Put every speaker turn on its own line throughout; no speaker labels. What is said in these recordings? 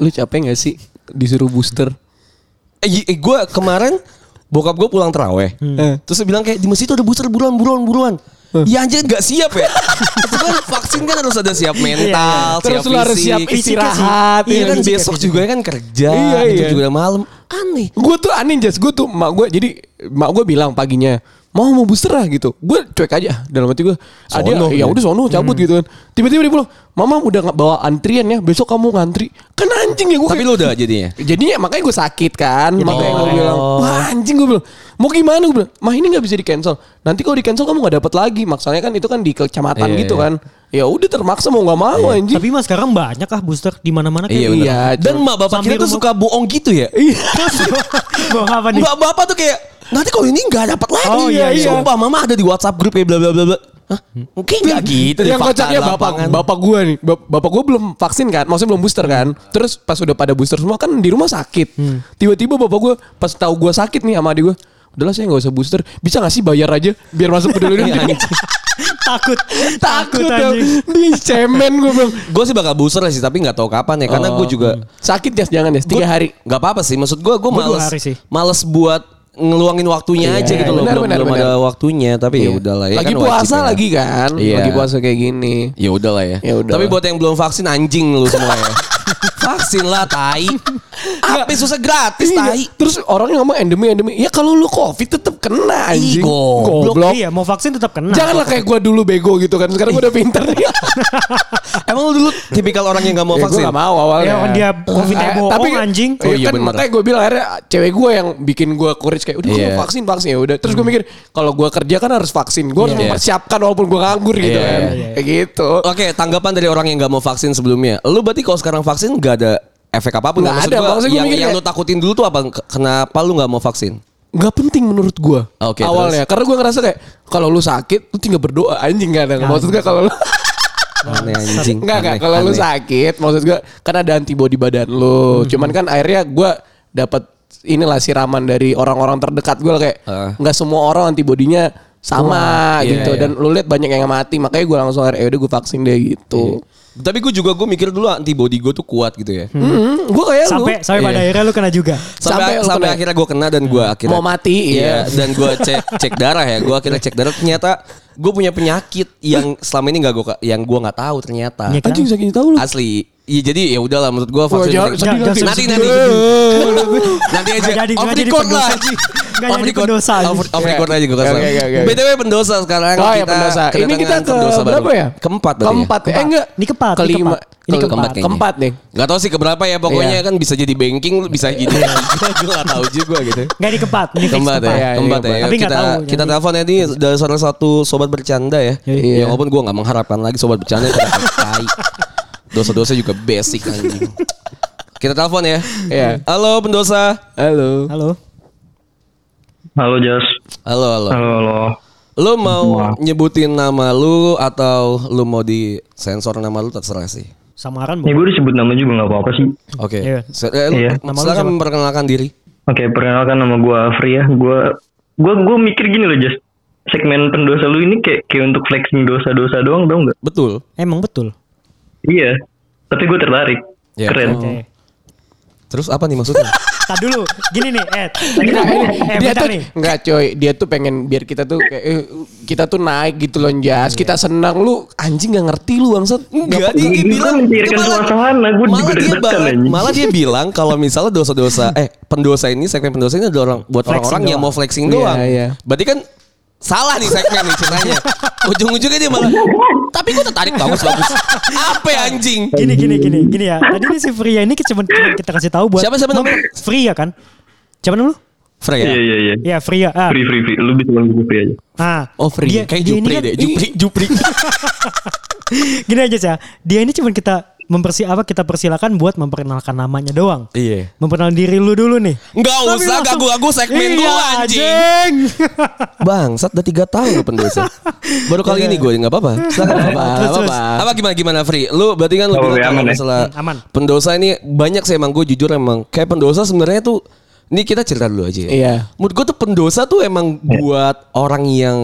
Lu capek gak sih disuruh booster?
Eh, eh gue kemarin bokap gue pulang teraweh.
Hmm.
Terus dia bilang kayak di masjid tuh ada booster buruan buruan buruan. Ya anjir gak siap ya. Itu kan vaksin kan harus ada siap mental,
Terus
siap
lu harus
fisik.
siap istirahat.
Iya kan
fisik,
besok
fisik.
juga kan kerja,
Iya,
itu
iya.
juga malam. Aneh.
Gue tuh aneh jas, gue tuh mak gue jadi mak gue bilang paginya mau mau booster lah gitu. Gue cuek aja dalam hati gue. Ah, dia,
Sono,
ya
ya.
udah sono cabut gitu kan. Tiba-tiba dia bilang, "Mama udah nggak bawa antrian ya, besok kamu ngantri." Kan anjing ya gue.
Tapi lu udah jadinya.
Jadinya makanya gue sakit kan Makanya gue
Oh.
bilang Wah anjing gue bilang Mau gimana gue bilang Mah ini gak bisa di cancel Nanti kalau di cancel kamu gak dapat lagi Maksudnya kan itu kan di kecamatan
Iya,
gitu
iya.
kan Ya udah termaksa mau gak mau anjing
Tapi mas sekarang banyak ah booster di mana-mana
Iya
kayak
benar.
Iya,
Dan mak bapak kita tuh suka bohong gitu ya.
Iya
Bang apa nih?
Mbak bapak tuh kayak nanti kalau ini nggak dapat lagi.
Oh, iya, iya.
Sumpah mama ada di WhatsApp grup kayak bla bla bla bla. Hah? Mungkin nggak gitu. di
Yang kocaknya bapak
lapangan.
bapak gue nih bap- Bapak gue belum vaksin kan Maksudnya belum booster kan Terus pas udah pada booster semua kan di rumah sakit Tiba-tiba bapak gue Pas tahu gue sakit nih sama adik gue Udahlah saya gak usah booster Bisa gak sih bayar aja Biar masuk peduli
Iya,
lindungi
anjing.
takut,
Takut
takut
ya
anjing.
Di cemen gue bilang
Gue sih bakal booster lah sih tapi nggak tahu kapan ya karena gue juga
Sakit ya jangan ya Tiga hari
nggak apa-apa sih maksud gue gue males males buat ngeluangin waktunya
Iya,
aja gitu loh
benar,
belum,
benar,
belum
benar.
ada waktunya tapi ya udahlah ya
Lagi
kan wajib
puasa
ya.
lagi kan
Iya.
Lagi puasa kayak gini
ya udahlah ya.
Ya udahlah.
tapi buat yang belum vaksin anjing lu semua ya vaksin lah tai apa susah gratis
Iya.
tai
Terus orangnya ngomong endemi endemi Ya kalau lu covid tetap kena anjing
Ih, goblok.
Goblok
Iya mau vaksin tetap kena.
Janganlah kayak gue dulu bego gitu kan Sekarang gue udah pinter nih
emang lu dulu tipikal orang yang nggak mau
Ya,
vaksin
Gue gak mau awalnya
Ya, kan dia COVID-nya
Eh,
bohong,
tapi,
anjing.
Oh,
iya
kan
bener.
makanya gue bilang akhirnya cewek gue yang bikin gue courage kayak udah gue mau vaksin vaksin ya udah. Terus gue mikir kalau gue kerja kan harus vaksin. Gue harus
Iya.
mempersiapkan walaupun gue nganggur gitu kan. Kayak gitu.
Oke, tanggapan dari orang yang nggak mau vaksin sebelumnya. Lu berarti kalau sekarang vaksin nggak ada efek apa pun?
Nggak
Maksud
ada,
gua,
maksud gua
yang,
mikir
yang
kayak-
lu takutin dulu tuh apa? Kenapa lu nggak mau vaksin?
Gak penting menurut gue
Oke,
awalnya karena gue ngerasa kayak kalau lu sakit lu tinggal berdoa anjing gak ada maksud gue kalau lu
Aneh anjing.
Enggak enggak
Aneh,
kalau lu sakit maksud gue kan ada antibody badan lu. Cuman kan akhirnya gue dapat inilah siraman dari orang-orang terdekat gue kayak
Heeh.
nggak semua orang antibodinya sama
Wah, iya,
gitu
iya.
dan lu lihat banyak yang mati makanya gue langsung akhirnya udah gue vaksin deh gitu.
Tapi gue juga gue mikir dulu antibody gue tuh kuat gitu ya.
Hmm, gue kayak
Sampai
lu
sampai pada
Iya.
akhirnya lu kena juga.
Sampai,
Sampai
sampai
kena.
akhirnya gue kena dan gue akhirnya
mau mati
Iya,
iya.
dan gue cek cek darah ya. Gue akhirnya cek darah ternyata gue punya penyakit yang selama ini nggak gue yang gue nggak tahu ternyata.
Penyakit
Anjing saking tahu lu.
Asli. Iya jadi ya udahlah menurut gue vaksin.
jangan- sedih
nanti.
nanti nanti nanti aja
jadi-
off record lah Off
jadi
record.
pendosa.
Off- off record aja gue kasih
oke, oke, oke.
btw pendosa sekarang
Oh ya
kita
pendosa. Ini kita ke berapa ya?
keempat ya?
Keempat. Eh enggak.
Ini keempat,
Kelima.
keempat. Ini
Ke-
keempat.
Keempat deh.
Gak tau sih keberapa ya pokoknya
Iya.
kan bisa jadi banking bisa jadi gue gak tahu juga gitu
Enggak di keempat, fix
keempat ya,
keempat.
Iya, iya,
ya. Kita kita telepon ya ini dari salah satu sobat bercanda ya.
Iya.
Ya walaupun gue nggak mengharapkan lagi sobat bercanda tai. Dosa-dosa juga basic anjing. Kita telepon ya.
Iya.
Halo pendosa.
Halo.
Halo.
Halo Jas.
Halo halo.
Halo halo.
Lu mau
Wah.
nyebutin nama lu atau lu mau di sensor nama lu terserah sih.
Samaran
Ini
bu.
gue disebut nama juga nggak apa-apa sih.
Oke.
Iya.
Se- eh,
Iya.
Silakan memperkenalkan diri.
Oke, perkenalkan nama gue Afri ya. Gue gue gue mikir gini loh Jas. Segmen pendosa lu ini kayak kayak untuk flexing dosa-dosa doang tau nggak?
Betul.
Emang betul.
Iya. Tapi gue tertarik.
Iya.
Keren.
Oke.
Terus apa nih maksudnya?
Tak dulu. Gini nih, Ed.
Enggak,
eh,
dia tuh
nih.
enggak coy, dia tuh pengen biar kita tuh kayak eh, kita tuh naik gitu loh Jas. Kita senang lu anjing gak ngerti lu bangsat.
Enggak,
Dia-
dia, bilang malah-
juga
dia
anjing.
malah dia bilang kalau misalnya dosa-dosa eh pendosa ini segmen pendosa ini adalah orang buat orang-orang yang mau flexing
Iya,
doang.
iya.
Berarti kan salah nih segmen nih ceritanya. Ujung-ujungnya dia malah tapi gue tertarik bagus bagus. Apa ya, anjing?
Gini gini gini gini ya. Tadi nih si Fria ini cuma cuma kita kasih tahu buat
Siapa, siapa namanya?
Fria kan? Siapa nama lu?
Freya.
Iya iya iya.
Ya Fria. Ah.
Free free free. Lu bisa manggil free aja.
Ah.
Oh free.
Dia,
Kayak
dia ini
Jupri
kan-
deh. Jupri. Jupri.
Gini aja ya. Dia ini cuma kita mempersi apa kita persilakan buat memperkenalkan namanya doang.
iya.
Memperkenalkan diri lu dulu nih.
Enggak
Tapi
usah
langsung-
gagu-gagu segmen
Iya,
gue anjing.
anjing.
Bangsat udah tiga tahun lo pendosa. Baru kali ini gue nggak apa-apa. Silakan
Apa,
apa.
Apa.
Apa gimana gimana Free? Lu berarti kan lu
Oh,
bilang
iya, aman ya?
masalah
Hmm, aman.
pendosa ini banyak sih emang gue jujur emang kayak pendosa sebenarnya tuh ini kita cerita dulu aja ya.
Iya.
Menurut gue tuh pendosa tuh emang buat orang yang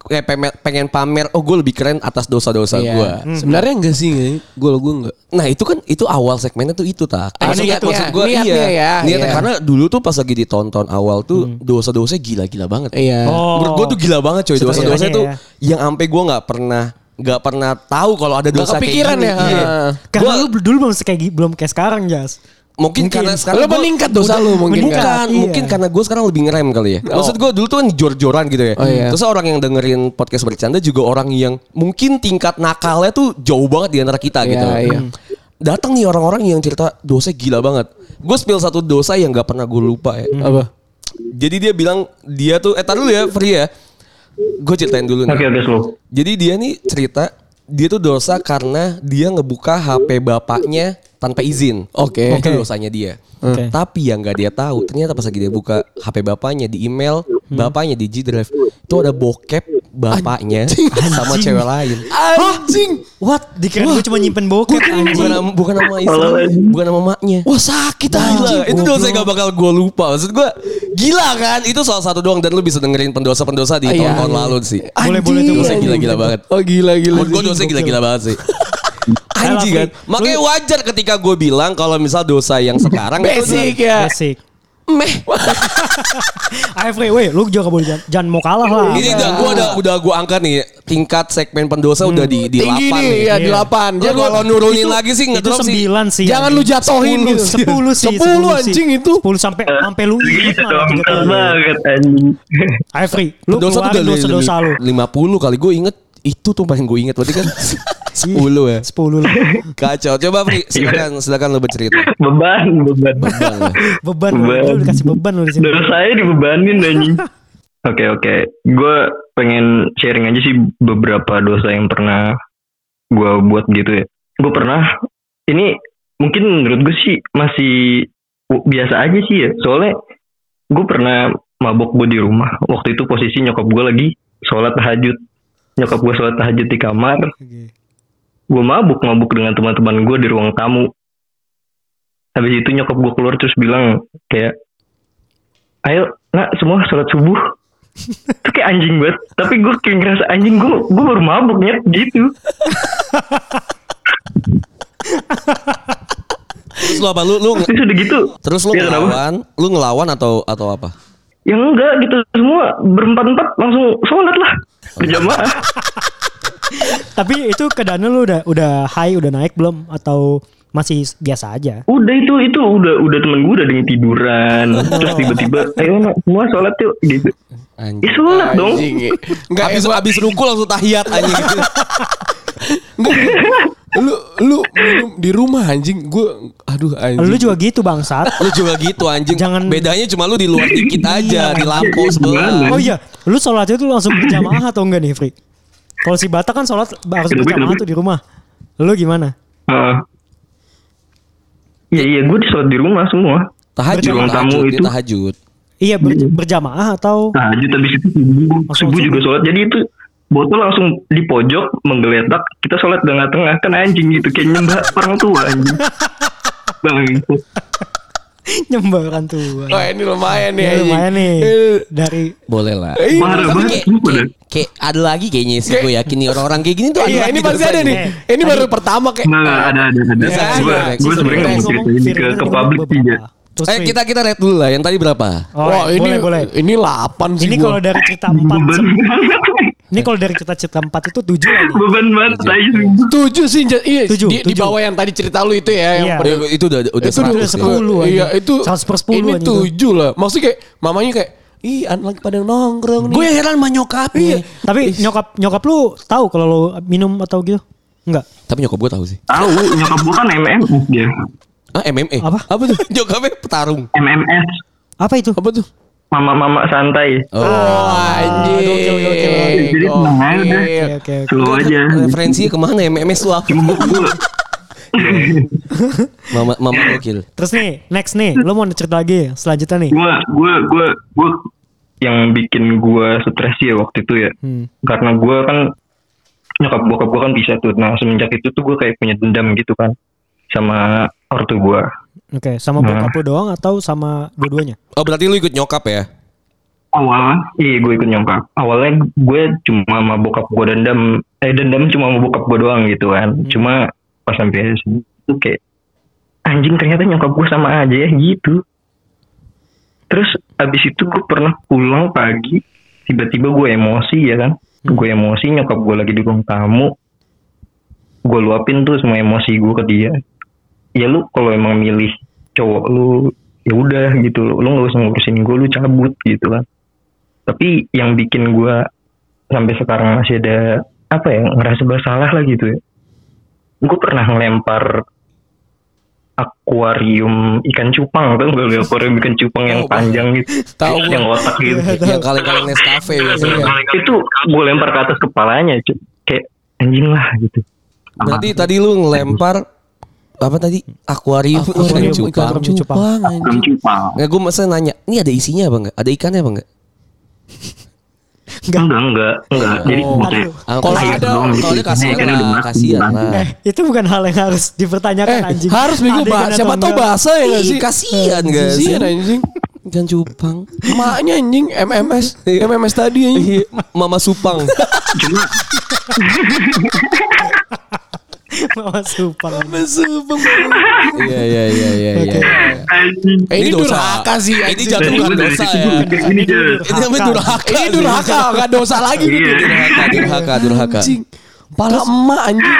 kayak pengen, pengen pamer oh gue lebih keren atas dosa-dosa
Iya.
gue.
Sebenarnya enggak sih, gue gue enggak.
Nah itu kan itu awal segmennya tuh itu tak.
Ah,
Maksudnya,
niatnya,
maksud gue
niatnya
iya.
ya,
niatnya
iya.
karena dulu tuh pas lagi ditonton awal tuh dosa-dosa gila-gila banget.
Iya.
Oh.
Menurut gue tuh gila banget coy dosa-dosa tuh
ya.
yang sampai gue nggak pernah nggak pernah tahu kalau ada dosa
kepikiran
kayak gini.
ya.
Iya.
Karena lu dulu belum kayak belum kayak sekarang, Jas.
Mungkin, karena sekarang
Lo
gua-
meningkat dosa lu mungkin
Bukan,
kan.
Iya.
mungkin karena gue sekarang lebih ngerem kali ya. Maksud gue dulu tuh kan jor-joran gitu ya.
Oh, iya.
Terus orang yang dengerin podcast bercanda juga orang yang mungkin tingkat nakalnya tuh jauh banget di antara kita
Iya,
gitu.
iya.
Datang nih orang-orang yang cerita dosa gila banget. Gue spill satu dosa yang gak pernah gue lupa ya.
Apa?
Jadi dia bilang dia tuh, eh dulu ya Free ya. Gue ceritain dulu nih.
Oke oke slow.
Jadi dia nih cerita dia tuh dosa karena dia ngebuka HP bapaknya tanpa izin.
Oke.
Itu dosanya dia.
Oke.
Tapi yang nggak dia tahu ternyata pas lagi dia buka HP bapaknya di email bapaknya di G Drive itu ada bokep bapaknya sama
Anjing.
cewek lain.
Anjing.
What? Dikira gue cuma nyimpen bokep
Bukan
anjing.
nama, bukan nama istri, bukan nama maknya.
Wah sakit
Gila,
anjing.
itu dosa gak bakal gue lupa. Maksud gue gila kan? Itu salah satu doang dan lu bisa dengerin pendosa-pendosa di
Ah, iya,
tahun-tahun
iya.
lalu sih.
Boleh, boleh tuh,
Dosa gila-gila banget.
Oh gila gila.
Gue dosa gila-gila banget sih. Anjing kan.
Lu-
Makanya wajar ketika gue bilang kalau misal dosa yang sekarang itu
Basic ya.
Basic.
meh.
Ayo Frey, weh, lu juga boleh jangan, jangan mau kalah lah.
Ini udah gue udah udah gue angkat nih tingkat segmen pendosa udah di di
Tinggi
delapan
nih ya di
Iya.
delapan.
Lu
Jangan
kalau nurunin lagi sih
itu
ngedrop sih.
sembilan sih.
Jangan lu jatuhin gitu.
Sepuluh sih.
Sepuluh anjing itu.
Sepuluh sampai sampai lu kali.
banget anjing.
Ayo Free, lu
tuh
keluarin
udah
dosa-dosa lu.
lima puluh kali gue inget itu tuh paling gue inget berarti kan sepuluh ya.
Sepuluh lah.
Kacau. Coba Fri, silakan silakan lu bercerita.
Beban beban.
Beban,
Beban.
lu dikasih beban lu di sini.
Dosa saya dibebanin anjing. Oke oke, gue pengen sharing aja sih beberapa dosa yang pernah gue buat gitu ya. Gue pernah, ini mungkin menurut gue sih masih biasa aja sih ya. Soalnya gue pernah mabok gue di rumah. Waktu itu posisi nyokap gue lagi sholat tahajud. Nyokap gue sholat tahajud di kamar. Gue mabuk mabuk dengan teman-teman gue di ruang tamu. Habis itu nyokap gue keluar terus bilang kayak ayo nak semua sholat subuh. Itu kayak anjing banget. Tapi gue kayak ngerasa anjing gue gue baru mabuk nyet gitu.
Terus lu apa? Lu lu
terus udah gitu.
Terus lu
Ya, kenapa?
ngelawan, lu ngelawan atau atau apa?
ya enggak gitu. Semua berempat empat langsung sholat lah. Berjamaah
Tapi itu keadaannya lu udah udah high, udah naik belum atau masih biasa aja?
udah itu itu udah udah temen gue udah ada yang tiduran terus tiba-tiba ayo nak semua sholat yuk gitu
Anjing.
ya sholat dong
Anjing. Enggak
Abis abis ruku langsung tahiyat anjing gitu.
lu lu minum di rumah anjing. Gue aduh anjing.
Lu juga gitu bangsat.
Lu juga gitu anjing.
Jangan-
bedanya cuma lu di luar dikit aja,
Iya.
di lampu sebelah.
Oh iya, lu sholatnya tuh langsung berjamaah atau enggak nih, Fri? Kalau si Bata kan sholat harus
Kenapa,
berjamaah
kenapa?
tuh di rumah. Lu gimana?
Heeh. ya iya gue sholat di rumah semua
Tahajud,
Di ruang tamu
tahajud, dia
itu.
tahajud.
Iya ber- berjamaah atau
tahajud habis itu subuh, subuh juga sholat jadi itu botol langsung di pojok menggeletak kita sholat di tengah-tengah kan anjing gitu kayak nyembah orang tua anjing bang
nyembah orang tua?
Oh ini lumayan nih anjing.
lumayan nih
Eh,
dari
Boleh lah.
eh,
Parah
Tapi
banget
kayak, kayak, ada lagi kayaknya sih gue yakin nih orang-orang kayak gini tuh ada
Iya ini pasti ada nih. Ini baru pertama kayak.
Nggak, nggak, ada ada ada
aja,
gue sebenarnya mau cerita ini ke ke publik sih.
Terus
Eh kita kita red dulu lah. Yang tadi berapa?
Oh,
Wah ini
boleh boleh.
ini 8 sih
Ini kalau dari cerita 4
beban
Ini kalau dari cerita cerita 4 itu 7 lah
beban banget
Tujuh sih, iya,
Tujuh,
di, di
tujuh.
bawah yang tadi cerita lu itu ya, yang
Iya.
Udah, itu udah udah
itu udah
100 ya.
10 aja.
Iya, itu
100 per 10
Ini tujuh lah. Maksudnya kayak mamanya kayak, ih anak lagi pada nongkrong nih.
Gue heran sama nyokapnya.
Iya.
Tapi nyokap nyokap lu tahu kalau lu minum atau gitu? Enggak.
Tapi nyokap gue tahu sih.
tahu nyokap gue kan MMS dia
Ah MMA.
Apa?
Apa tuh?
Nyokapnya petarung.
MMS
Apa itu?
Apa tuh?
Mama-mama santai
Oh.
Oh,
gokil, gokil.
Jadi tenang aja udah.
Oke oke.
aja
Referensinya ke mana MMS lu apa?
gue
Mama mama gokil.
Terus nih, next nih, lu mau cerita lagi selanjutnya nih.
gue gue gue gue yang bikin gue stres ya waktu itu ya
Hmm.
karena gue kan nyokap bokap gue kan bisa tuh nah semenjak itu tuh gue kayak punya dendam gitu kan sama ortu gue
Oke, sama bokap lu doang atau sama dua-duanya?
Oh berarti lu ikut nyokap ya?
awal iya gue ikut nyokap. Awalnya gue cuma sama bokap gue dendam. Eh dendam cuma sama bokap gue doang gitu kan. Cuma pas sampai sini tuh kayak anjing ternyata nyokap gue sama aja ya gitu. Terus abis itu gue pernah pulang pagi tiba-tiba gue emosi ya kan? Gue emosi nyokap gue lagi di ruang tamu. Gue luapin tuh semua emosi gue ke dia ya lu kalau emang milih cowok lu ya udah gitu. Lu nggak usah ngurusin gue lu cabut gitu kan. Tapi yang bikin gue sampai sekarang masih ada apa ya ngerasa bersalah lah gitu ya. Gue pernah ngelempar akuarium ikan cupang tuh gak lu? Akuarium ikan cupang yang
Oh,
panjang gitu.
Tahu
yang otak gitu.
Yang kaleng-kaleng Nescafe biasanya.
itu gue lempar ke atas kepalanya kayak anjing lah gitu.
Berarti tadi lu ngelempar apa tadi? Akuarium,
Akuarium,
ikan cupang.
cupang.
cupang
Nggak, gue masa nanya, ini ada isinya apa enggak? Ada ikannya apa enggak?
enggak enggak enggak jadi
Oh.
maksudnya
Aduh.
Ah,
Kalau ada-
gitu.
kalau ada kasihan lah, kasihan
kan?
lah.
Eh, itu bukan hal yang harus dipertanyakan
Eh,
anjing.
harus minggu
ikan
Siapa tahu
enggak.
bahasa ya sih?
kasihan sih?
Kasihan anjing.
Ikan cupang.
Maknya anjing MMS. MMS tadi anjing.
Iya, Mama Supang.
Mama supang.
Iya iya iya iya
Oke.
iya.
Eh, ini
Ini dosa.
durhaka sih.
Ini jatuh bukan dosa ya.
ini
namanya durhaka.
Ini durhaka, gak dosa lagi.
Iya.
gitu.
Durhaka, durhaka, durhaka.
Anjing. Pala emak anjing.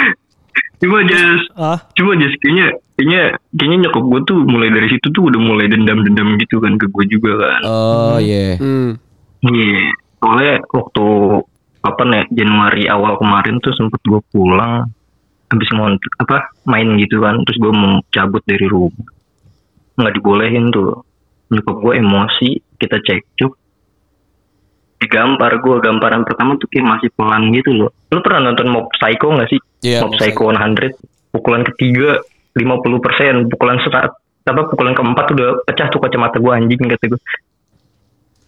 cuma just
Ah,
cuma just kayaknya kayaknya kayaknya nyokap gue tuh mulai dari situ tuh udah mulai dendam-dendam gitu kan ke gue juga kan
Oh iya.
Hmm.
Iya, soalnya waktu apa nih Januari awal kemarin tuh sempet gue pulang habis ngont apa main gitu kan, terus gue mau cabut dari rumah, nggak dibolehin tuh, nyokap gue emosi, kita cekcok, digampar gue gamparan pertama tuh kayak masih pelan gitu loh. Lu pernah nonton Mob Psycho nggak sih?
Iya,
Mob Psycho 100, pukulan ketiga 50%, pukulan serat apa pukulan keempat udah pecah tuh kacamata gue anjing kata gue.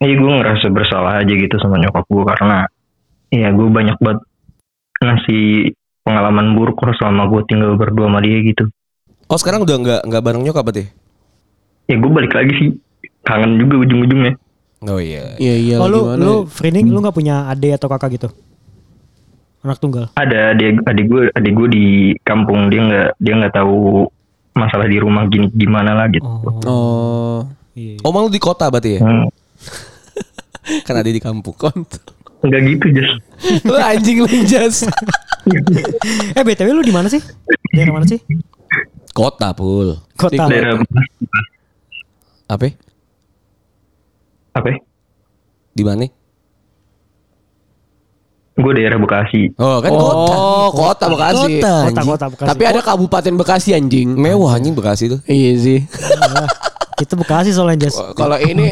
Iya gue ngerasa bersalah aja gitu sama nyokap gue karena ya gue banyak banget ngasih pengalaman buruk lah selama gue tinggal berdua sama dia gitu.
Oh sekarang udah nggak nggak bareng nyokap berarti?
Ya gue balik lagi sih kangen juga ujung-ujungnya.
Oh iya.
Iya iya.
oh, lu lu? Freening lu nggak punya adik atau kakak gitu? Anak tunggal.
Ada adik adik gue adik gue di kampung dia nggak dia nggak tahu masalah di rumah gini gimana lah gitu.
Oh.
Oh.
Iya.
Oh malu di kota berarti ya?
Hmm.
Kan ada di kampung.
Enggak gitu just.
Lu anjing lu jas.
Eh BTW lu di mana sih? Daerah mana sih?
Kota pul.
Kota.
Daerah
Apa?
apa? ya?
Di mana?
Gue daerah Bekasi.
Oh kan kota.
Oh, kota Bekasi.
Kota,
Kota kota Bekasi.
Tapi ada Kabupaten Bekasi anjing.
Mewah anjing Bekasi tuh.
Iya sih.
Wah, itu Bekasi soalnya Jas.
Kalau ini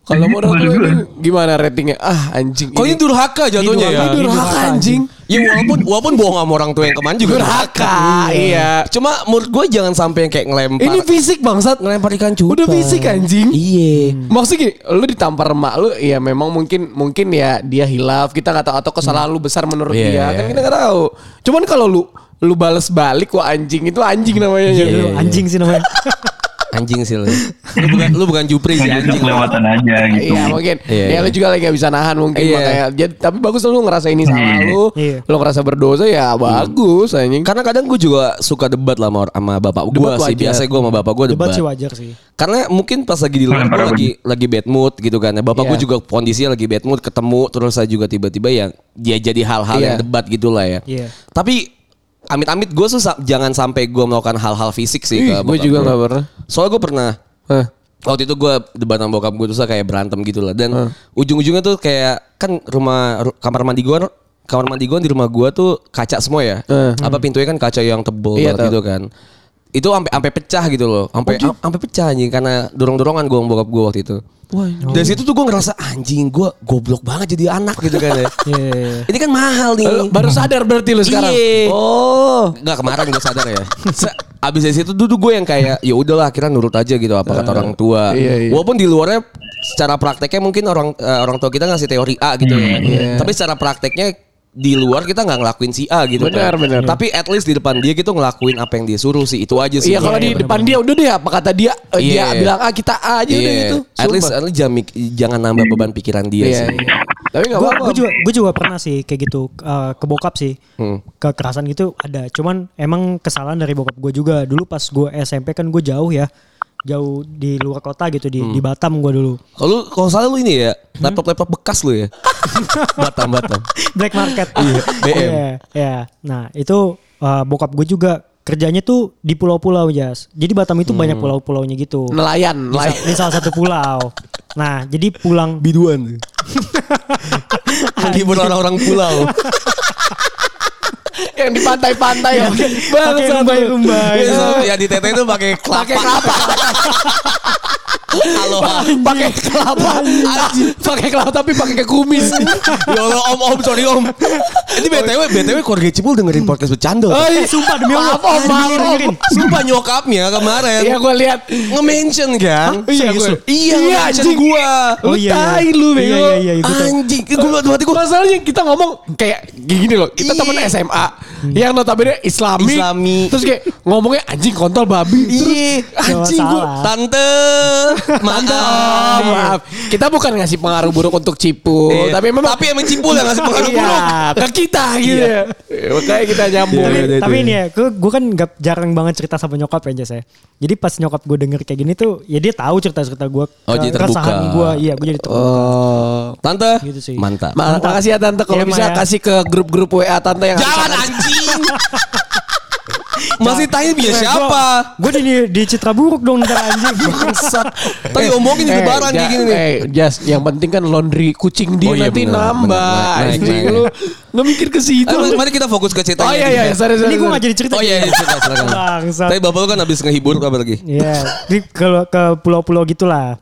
kalau menurut lu ini gimana ratingnya? Ah anjing.
Kok ini durhaka jatuhnya
Ini
ya?
Ini durhaka anjing.
Ya walaupun walaupun bohong sama orang tua yang kemarin juga
Durhaka. Iya.
Cuma menurut gue jangan sampai yang kayak ngelempar.
Ini fisik bangsat.
ngelempar ikan cupang.
Udah fisik anjing.
Iya.
Maksudnya gini, lu ditampar emak lu, ya memang mungkin mungkin ya dia hilaf, kita nggak tahu atau kesalahan lu besar menurut
Iya,
dia,
iya,
kan
iya.
kita nggak tahu. Cuman kalau lu lu bales balik wah anjing itu anjing namanya.
Iya,
Lu anjing sih namanya.
Anjing sih lu. Lu bukan lu bukan Jupri sih anjing.
kelewatan aja gitu.
Iya mungkin.
Iya,
ya
iya.
lu juga lagi gak bisa nahan mungkin
Iya.
makanya. Jadi, tapi bagus lu ngerasa ini salah lu.
Iya.
Lu ngerasa berdosa ya bagus anjing.
Karena kadang gue juga suka debat lah sama, sama bapak gue
Debat
sih.
wajar.
Biasa gue sama bapak gue debat.
Debat sih wajar sih.
Karena mungkin pas lagi di luar gue lagi lagi bad mood gitu kan. ya. Bapak
Iya.
gue juga kondisinya lagi bad mood ketemu terus saya juga tiba-tiba yang dia jadi hal-hal
Iya.
yang debat gitulah ya.
Iya.
Tapi amit-amit gue sa- jangan sampai gue melakukan hal-hal fisik sih
Ih,
ke
gue juga nggak pernah.
Soalnya gue pernah.
Hah.
waktu itu gue debat sama bokap gue terus kayak berantem gitu lah. Dan
Hmm.
ujung-ujungnya tuh kayak kan rumah ru- kamar mandi gue kamar mandi gue di rumah gue tuh kaca semua ya.
Hmm.
apa pintunya kan kaca yang tebel
Iya,
banget gitu kan. Itu sampai sampai pecah gitu loh. Sampai sampai pecah anjing karena dorong-dorongan gue sama bokap gue waktu itu dari situ tuh gue ngerasa anjing gue goblok banget jadi anak gitu kan ya
Iya, iya, iya.
ini kan mahal nih
Lu Baru sadar berarti lu sekarang. Oh.
Enggak kemarin gue sadar ya. Se- Abis dari situ duduk gue yang kayak ya udahlah akhirnya nurut aja gitu apa kata orang tua.
iya, iya.
Walaupun di luarnya secara prakteknya mungkin orang eh, orang tua kita ngasih teori A gitu ya.
Iya.
Tapi secara prakteknya di luar kita nggak ngelakuin si A gitu
Benar,
kan.
benar.
Tapi at least di depan dia kita ngelakuin apa yang dia suruh sih. Itu aja sih.
Iya kalau di depan dia udah deh apa kata dia eh, dia
Iya.
bilang ah kita A aja udah
Iya.
gitu.
At least,
Sumpah.
at least jangan, mik- jangan nambah beban pikiran dia
Iya.
sih.
iya. Tapi enggak
Gue
apa-apa.
juga gue juga pernah sih kayak gitu eh, ke bokap sih
Hmm.
kekerasan gitu ada cuman emang kesalahan dari bokap gue juga dulu pas gue SMP kan gue jauh ya jauh di luar kota gitu di
Hmm.
di Batam gue dulu
Kalau kalau salah lu ini ya,
Hmm?
laptop-laptop bekas lu ya. Batam Batam.
black market
Iya, BM.
Iya, iya. nah itu eh, bokap gue juga kerjanya tuh di pulau-pulau jas jadi Batam itu
Hmm.
banyak pulau-pulaunya gitu
nelayan,
di,
nelayan.
di salah satu pulau nah jadi pulang
Biduan. Menghibur orang-orang pulau.
yang di pantai-pantai ya.
pakai umbai-umbai
Iya, so, ya di tete itu pakai kelapa.
Pakai kelapa.
Aloha.
pakai kelapa. pakai kelapa tapi pakai ke kumis.
ya Allah om om sorry om. Ini btw btw keluarga Cipul dengerin podcast bercanda.
Oh, iya.
sumpah demi Allah
Maaf, Om, maaf, Om.
dengerin
Sumpah nyokapnya kemarin
Iya gue lihat.
nge-mention kan.
Iya,
lu? Iya,
Iya, anjing.
gua.
Lu
Oh, iya, iya.
tai lu bego.
Iya, iya, iya, gua tahu.
Anjing, gue berarti gue
Masalahnya kita ngomong kayak gini loh. Kita temen
Iya.
SMA yang notabene Islami.
Islami.
Terus kayak ngomongnya anjing kontol babi. Terus
Iya.
anjing
Gak
gue.
Tante,
Tante,
maaf.
oh, maaf. Kita bukan ngasih pengaruh buruk untuk Cipul,
Iya.
tapi memang
tapi emang Cipul yang ngasih pengaruh
Iya,
buruk.
ke kita gitu ya. Ya, Makanya kita nyambung.
tapi,
Iya, iya,
tapi
iya.
ini ya, gue, gue kan gak jarang banget cerita sama nyokap ya Jas ya. Jadi pas nyokap gue denger kayak gini tuh, ya dia tahu cerita-cerita gue,
Oh, jadi terbuka.
gue, iya gue jadi terbuka.
Oh.
Tante,
Gitu sih.
mantap.
Ma makasih ya tante kalau
Iya,
bisa
ya.
kasih ke grup-grup WA tante yang
Jangan anjing. Masih tanya dia siapa?
Gue di, di citra buruk dong ntar anjing.
Bangsat. Tadi omongin di lebaran kayak gini nih.
Eh, just yang penting kan laundry kucing dia
Oh, iya,
nanti
bener,
nambah. Anjing lu nggak mikir ke situ.
Eh, mari kita fokus ke ceritanya.
Oh iya iya, sorry sorry.
Ini gue gak jadi cerita.
Oh iya, iya silakan.
Bangsat.
Tapi bapak lu kan habis ngehibur apa lagi?
Iya, di ke ke pulau-pulau gitulah.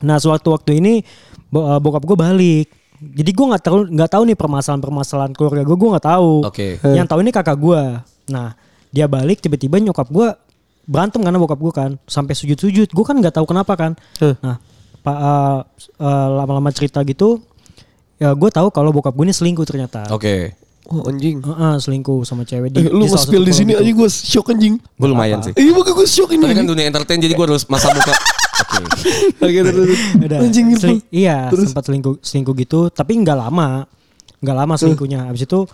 Nah, sewaktu-waktu ini bo- eh, bokap gue balik. Jadi gue nggak tahu nggak tahu nih permasalahan-permasalahan keluarga gue, gue nggak tahu.
Oke.
Yang tahu ini kakak gue. Nah, dia balik tiba-tiba nyokap gue berantem karena bokap gue kan, sampai sujud-sujud. Gue kan nggak tahu kenapa kan. Nah, pak eh, eh, lama-lama cerita gitu, ya gue tahu kalau bokap gue ini selingkuh ternyata.
Oke.
Oh anjing.
Heeh, selingkuh sama cewek di,
Eh, lu
satu
di sini aja gue shock anjing.
Gue lumayan sih.
Iya makanya gue shock ini.
Tapi kan dunia entertain jadi gue harus masa muka. Oke.
Terus.
Udah,
Anjing
iya
Terus?
sempat selingkuh selingkuh gitu tapi nggak lama nggak lama selingkuhnya habis itu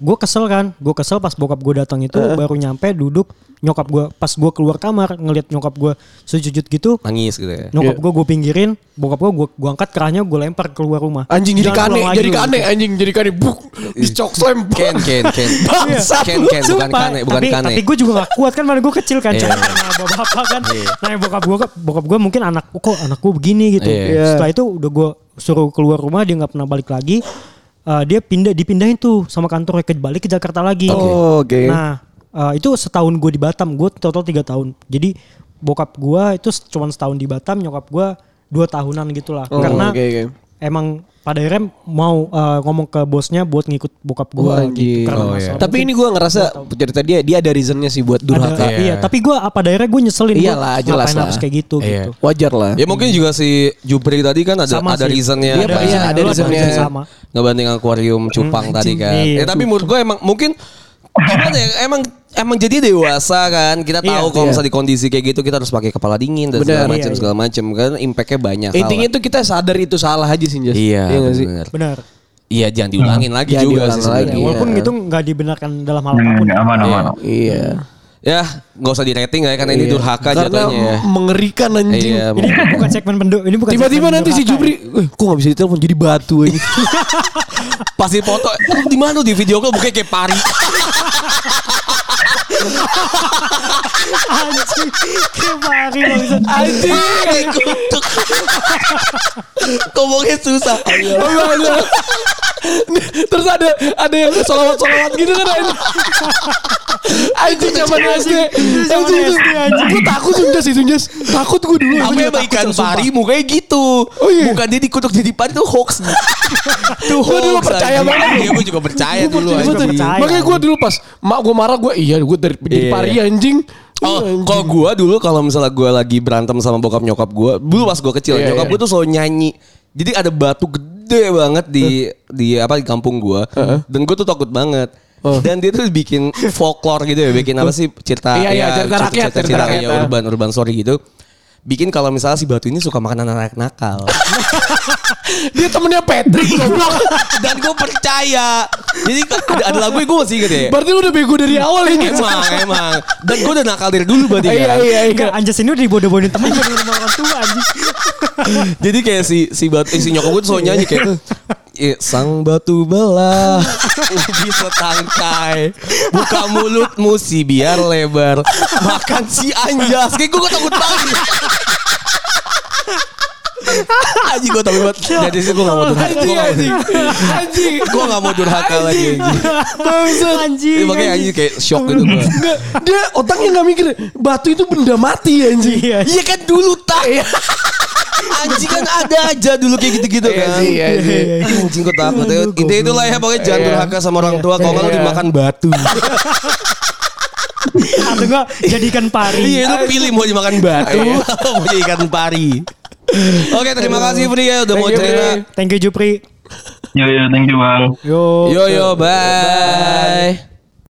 gue kesel kan gue kesel pas bokap gue datang itu baru nyampe duduk nyokap gue pas gue keluar kamar ngelihat nyokap gue sujud gitu
Nangis gitu ya.
nyokap
Iya.
gue gue pinggirin bokap gue gue angkat kerahnya gue lempar keluar rumah
Anjing jadi kane, jadi kane anjing jadi kane buk dicok slam.
Ken, Ken, Ken.
Bangsat
Ken. Ken, bukan
Sumpah,
kane, bukan
tapi,
kane.
Tapi gue juga gak kuat kan mana gue kecil kan.
Iya.
Cuma karena bapak-bapak kan. Nah bokap gue bokap gue mungkin anak kok anak gue begini gitu.
Iya.
Setelah itu udah gue suruh keluar rumah dia nggak pernah balik lagi. Eh, dia pindah dipindahin tuh sama kantornya ke balik ke Jakarta lagi.
Oh, oke.
Nah eh, itu setahun gue di Batam. Gue total tiga tahun. Jadi bokap gue itu cuma setahun di Batam. Nyokap gue dua tahunan gitulah.
Oh,
Karena
oke, oke.
emang pada akhirnya mau eh, ngomong ke bosnya buat ngikut bokap gue
Oh,
gitu. Karena
Oh, iya.
Tapi ini gue ngerasa cerita dia dia ada reasonnya sih buat durhaka.
ada, iya. tapi gue apa daerah gue nyeselin gua
Iyalah, jelas
ngapain
lah.
harus kayak gitu
Iya.
gitu
Wajar lah.
Ya mungkin juga si Jupri tadi kan ada
Sama
ada
sih.
reasonnya.
Dia
kan?
iya, ada
lu
reasonnya.
Ngebanding akuarium cupang tadi kan.
Iya,
ya tapi menurut gue emang mungkin gimana ya emang emang jadi dewasa kan kita
Iya,
tahu kalau
iya.
misalnya di kondisi kayak gitu kita harus pakai kepala dingin dan segala macam
Iya,
segala macam kan impactnya banyak
Intinya tuh kita sadar itu salah aja sih Jas.
iya
nggak sih?
benar
benar
iya jangan diulangin lagi
Jangan
juga
diulang
sih
lagi.
Ya, walaupun
Iya.
itu nggak dibenarkan dalam hal
Hmm,
apa pun
aman aman.
Iya.
ya nggak usah di rating ya karena ini
Iya.
durhaka
Karena
jatuhnya ya
mengerikan anjing.
iya
ini bukan segmen penduk ini bukan
Tiba-tiba nanti si eh, kok gak bisa ditelepon jadi batu aja.
pasti foto "Lu di mana di video call mukanya kayak pari.
Anjing bangsat
Anjing kutuk. Ngomongnya susah.
Oh, iya, iya. Terus ada ada yang solawat-solawat gitu kan anjing. Anjing zaman SD. Anjing. Gue takut Sunjas sih Sunjas. Takut gue dulu.
Apa yang ikan pari mukanya gitu.
Oh, iya.
Bukan dia dikutuk jadi pari itu hoax. itu
Gua dulu percaya banget.
Iya gue juga percaya dulu.
Makanya gue dulu pas mak gue marah gue iya gue dari jadi
Iya.
pari anjing.
Oh,
Iya, anjing.
kalau gue dulu kalau misalnya gue lagi berantem sama bokap nyokap gue, dulu pas gue kecil,
Iya,
nyokap
iya.
gue tuh selalu nyanyi. Jadi ada batu gede banget di di apa di kampung gua dan gue tuh takut banget dan dia tuh bikin folklore gitu ya bikin apa sih cerita
Iya, iya, cerita rakyat, cerita
cerita
rakyat,
ya,
ah.
urban urban story gitu bikin kalau misalnya si batu ini suka makan anak-anak nakal
Dia temennya Patrick goblok.
dan gue percaya jadi ada, ada lagu yang gue masih inget ya
Berarti lu udah bego dari awal ya
emang emang dan gue udah nakal dari dulu berarti
Iya
kan
iya iya.
Anjas ini udah dibodoh-bodohin temen dari rumah orang tua anjing.
Jadi kayak si si batu eh, si nyokap gue tuh selalu nyanyi kayak "Eh, sang batu belah. Ubi setangkai. Buka mulutmu si biar lebar. Makan si anjas. Kayak gue takut banget. Anjing gue takut banget. Dari situ gue gak mau durhaka gak
Anjing
mau
anjing.
Gue gak mau durhaka lagi anjing.
Bangsat. Anjing.
Ini Makanya anjing. kayak shock gitu gue
dia otaknya nggak mikir batu itu benda mati anjing.
Iya.
Iya. Kan dulu tak Anjing kan ada aja dulu kayak gitu-gitu
Iya
kan
sih, iya sih.
Anjing gue takut ya. Intinya itulah ya pokoknya jangan
Iya.
durhaka sama orang tua Kalau nggak
Iya.
dimakan batu
Atau enggak jadikan pari.
Iya lu pilih mau dimakan batu Atau mau jadi ikan pari Oke terima kasih Pri ya Udah mau cerita.
Thank you Jupri.
Yo yo, thank you bang.
Yo.
Yo yo bye